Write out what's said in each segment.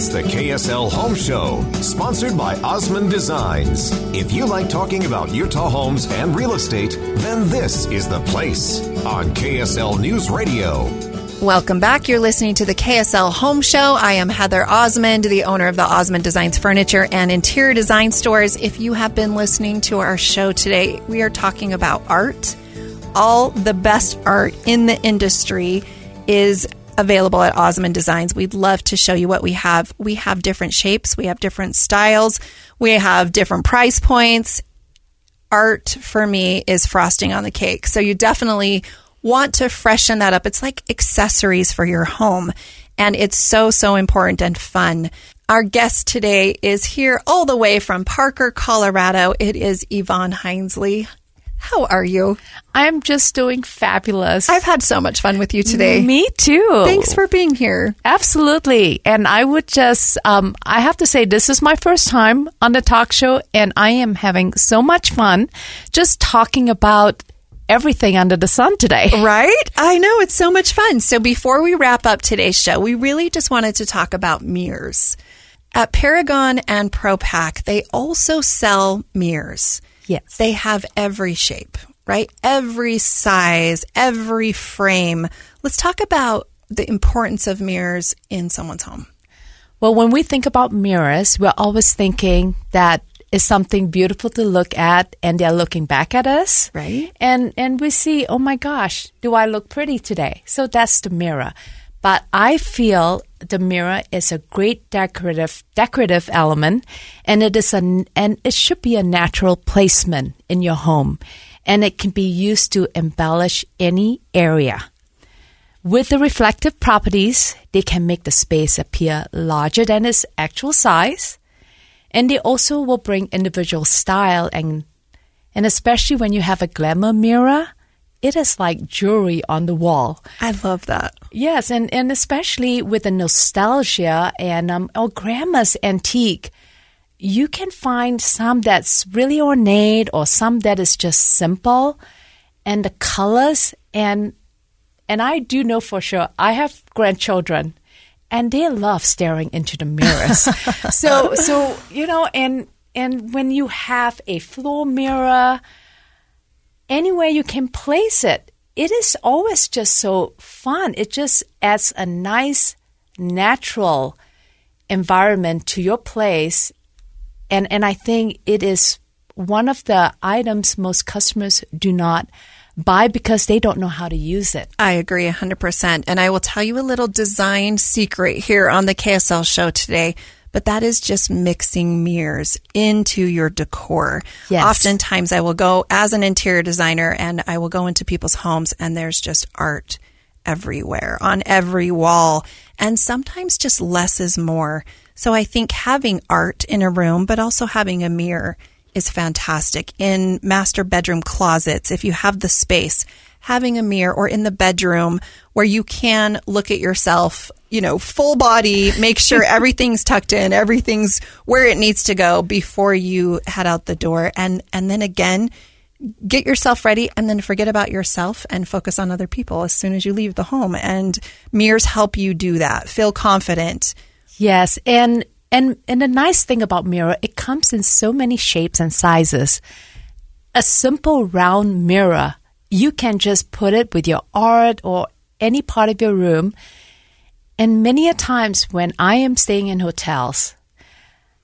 It's the KSL Home Show, sponsored by Osmond Designs. If you like talking about Utah homes and real estate, then this is the place on KSL News Radio. Welcome back. You're listening to the KSL Home Show. I am Heather Osmond, the owner of the Osmond Designs Furniture and Interior Design Stores. If you have been listening to our show today, we are talking about art. All the best art in the industry is available at Osmond Designs. We'd love to show you what we have. We have different shapes, we have different styles, we have different price points. Art for me is frosting on the cake. So you definitely want to freshen that up. It's like accessories for your home. And it's so, so important and fun. Our guest today is here all the way from Parker, Colorado. It is Yvonne Hinesley. How are you? I'm just doing fabulous. I've had so much fun with you today. Me too. Thanks for being here. Absolutely. And I would just, um, I have to say, this is my first time on the talk show, and I am having so much fun just talking about everything under the sun today. Right? I know. It's so much fun. So before we wrap up today's show, we really just wanted to talk about mirrors. At Paragon and Propac, they also sell mirrors. Yes. They have every shape, right? Every size, every frame. Let's talk about the importance of mirrors in someone's home. Well, when we think about mirrors, we're always thinking that is something beautiful to look at and they're looking back at us. Right. And and we see, oh my gosh, do I look pretty today? So that's the mirror. But I feel the mirror is a great decorative decorative element and it is a and it should be a natural placement in your home and it can be used to embellish any area. With the reflective properties, they can make the space appear larger than its actual size and they also will bring individual style and and especially when you have a glamour mirror, it is like jewelry on the wall. I love that. Yes, and, and especially with the nostalgia and um, or grandma's antique, you can find some that's really ornate or some that is just simple, and the colors and and I do know for sure I have grandchildren, and they love staring into the mirrors. so so you know, and and when you have a floor mirror anywhere you can place it, it is always just so fun. It just adds a nice, natural environment to your place. And, and I think it is one of the items most customers do not buy because they don't know how to use it. I agree 100%. And I will tell you a little design secret here on the KSL show today but that is just mixing mirrors into your decor. Yes. Oftentimes I will go as an interior designer and I will go into people's homes and there's just art everywhere on every wall. And sometimes just less is more. So I think having art in a room, but also having a mirror is fantastic. In master bedroom closets, if you have the space, having a mirror or in the bedroom where you can look at yourself, you know, full body, make sure everything's tucked in, everything's where it needs to go before you head out the door. And, and then again, get yourself ready and then forget about yourself and focus on other people as soon as you leave the home. And mirrors help you do that. Feel confident. Yes. And, and, and the nice thing about mirror, it comes in so many shapes and sizes. A simple round mirror, you can just put it with your art or any part of your room. And many a times when I am staying in hotels,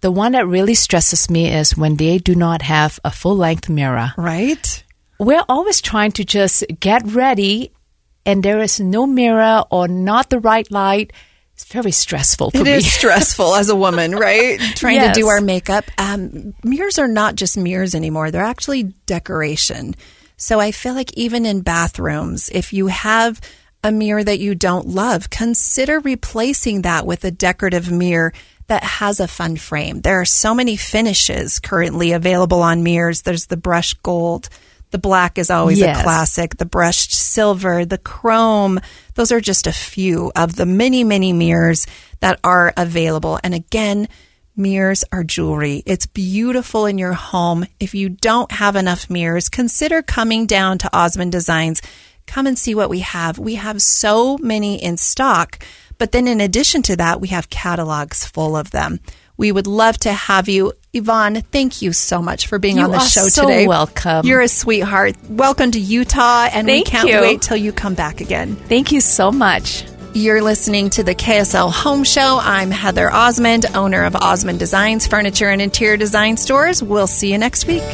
the one that really stresses me is when they do not have a full length mirror. Right? we're always trying to just get ready, and there is no mirror or not the right light. It's very stressful for It me. is stressful as a woman, right? Trying Yes. to do our makeup. Um, mirrors are not just mirrors anymore, they're actually decoration. So I feel like even in bathrooms, if you have a mirror that you don't love, consider replacing that with a decorative mirror that has a fun frame. There are so many finishes currently available on mirrors. There's the brushed gold. The black is always Yes. a classic. The brushed silver, the chrome. Those are just a few of the many, many mirrors that are available. And again, mirrors are jewelry. It's beautiful in your home. If you don't have enough mirrors, consider coming down to Osmond Designs. Come and see what we have. We have so many in stock. But then in addition to that, we have catalogs full of them. We would love to have you. Yvonne, thank you so much for being You on the show so today. welcome. You're a sweetheart. Welcome to Utah, and Thank we can't you. wait till you come back again. Thank you so much. You're listening to the KSL Home Show. I'm Heather Osmond, owner of Osmond Designs Furniture and Interior Design Stores. We'll see you next week.